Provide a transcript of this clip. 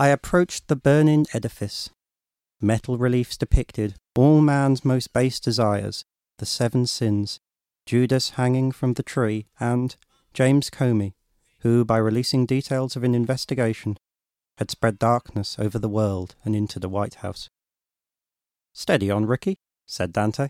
I approached the burning edifice. Metal reliefs depicted all man's most base desires, the seven sins, Judas hanging from the tree, and James Comey, who, by releasing details of an investigation, had spread darkness over the world and into the White House. Steady on, Ricky, said Dante.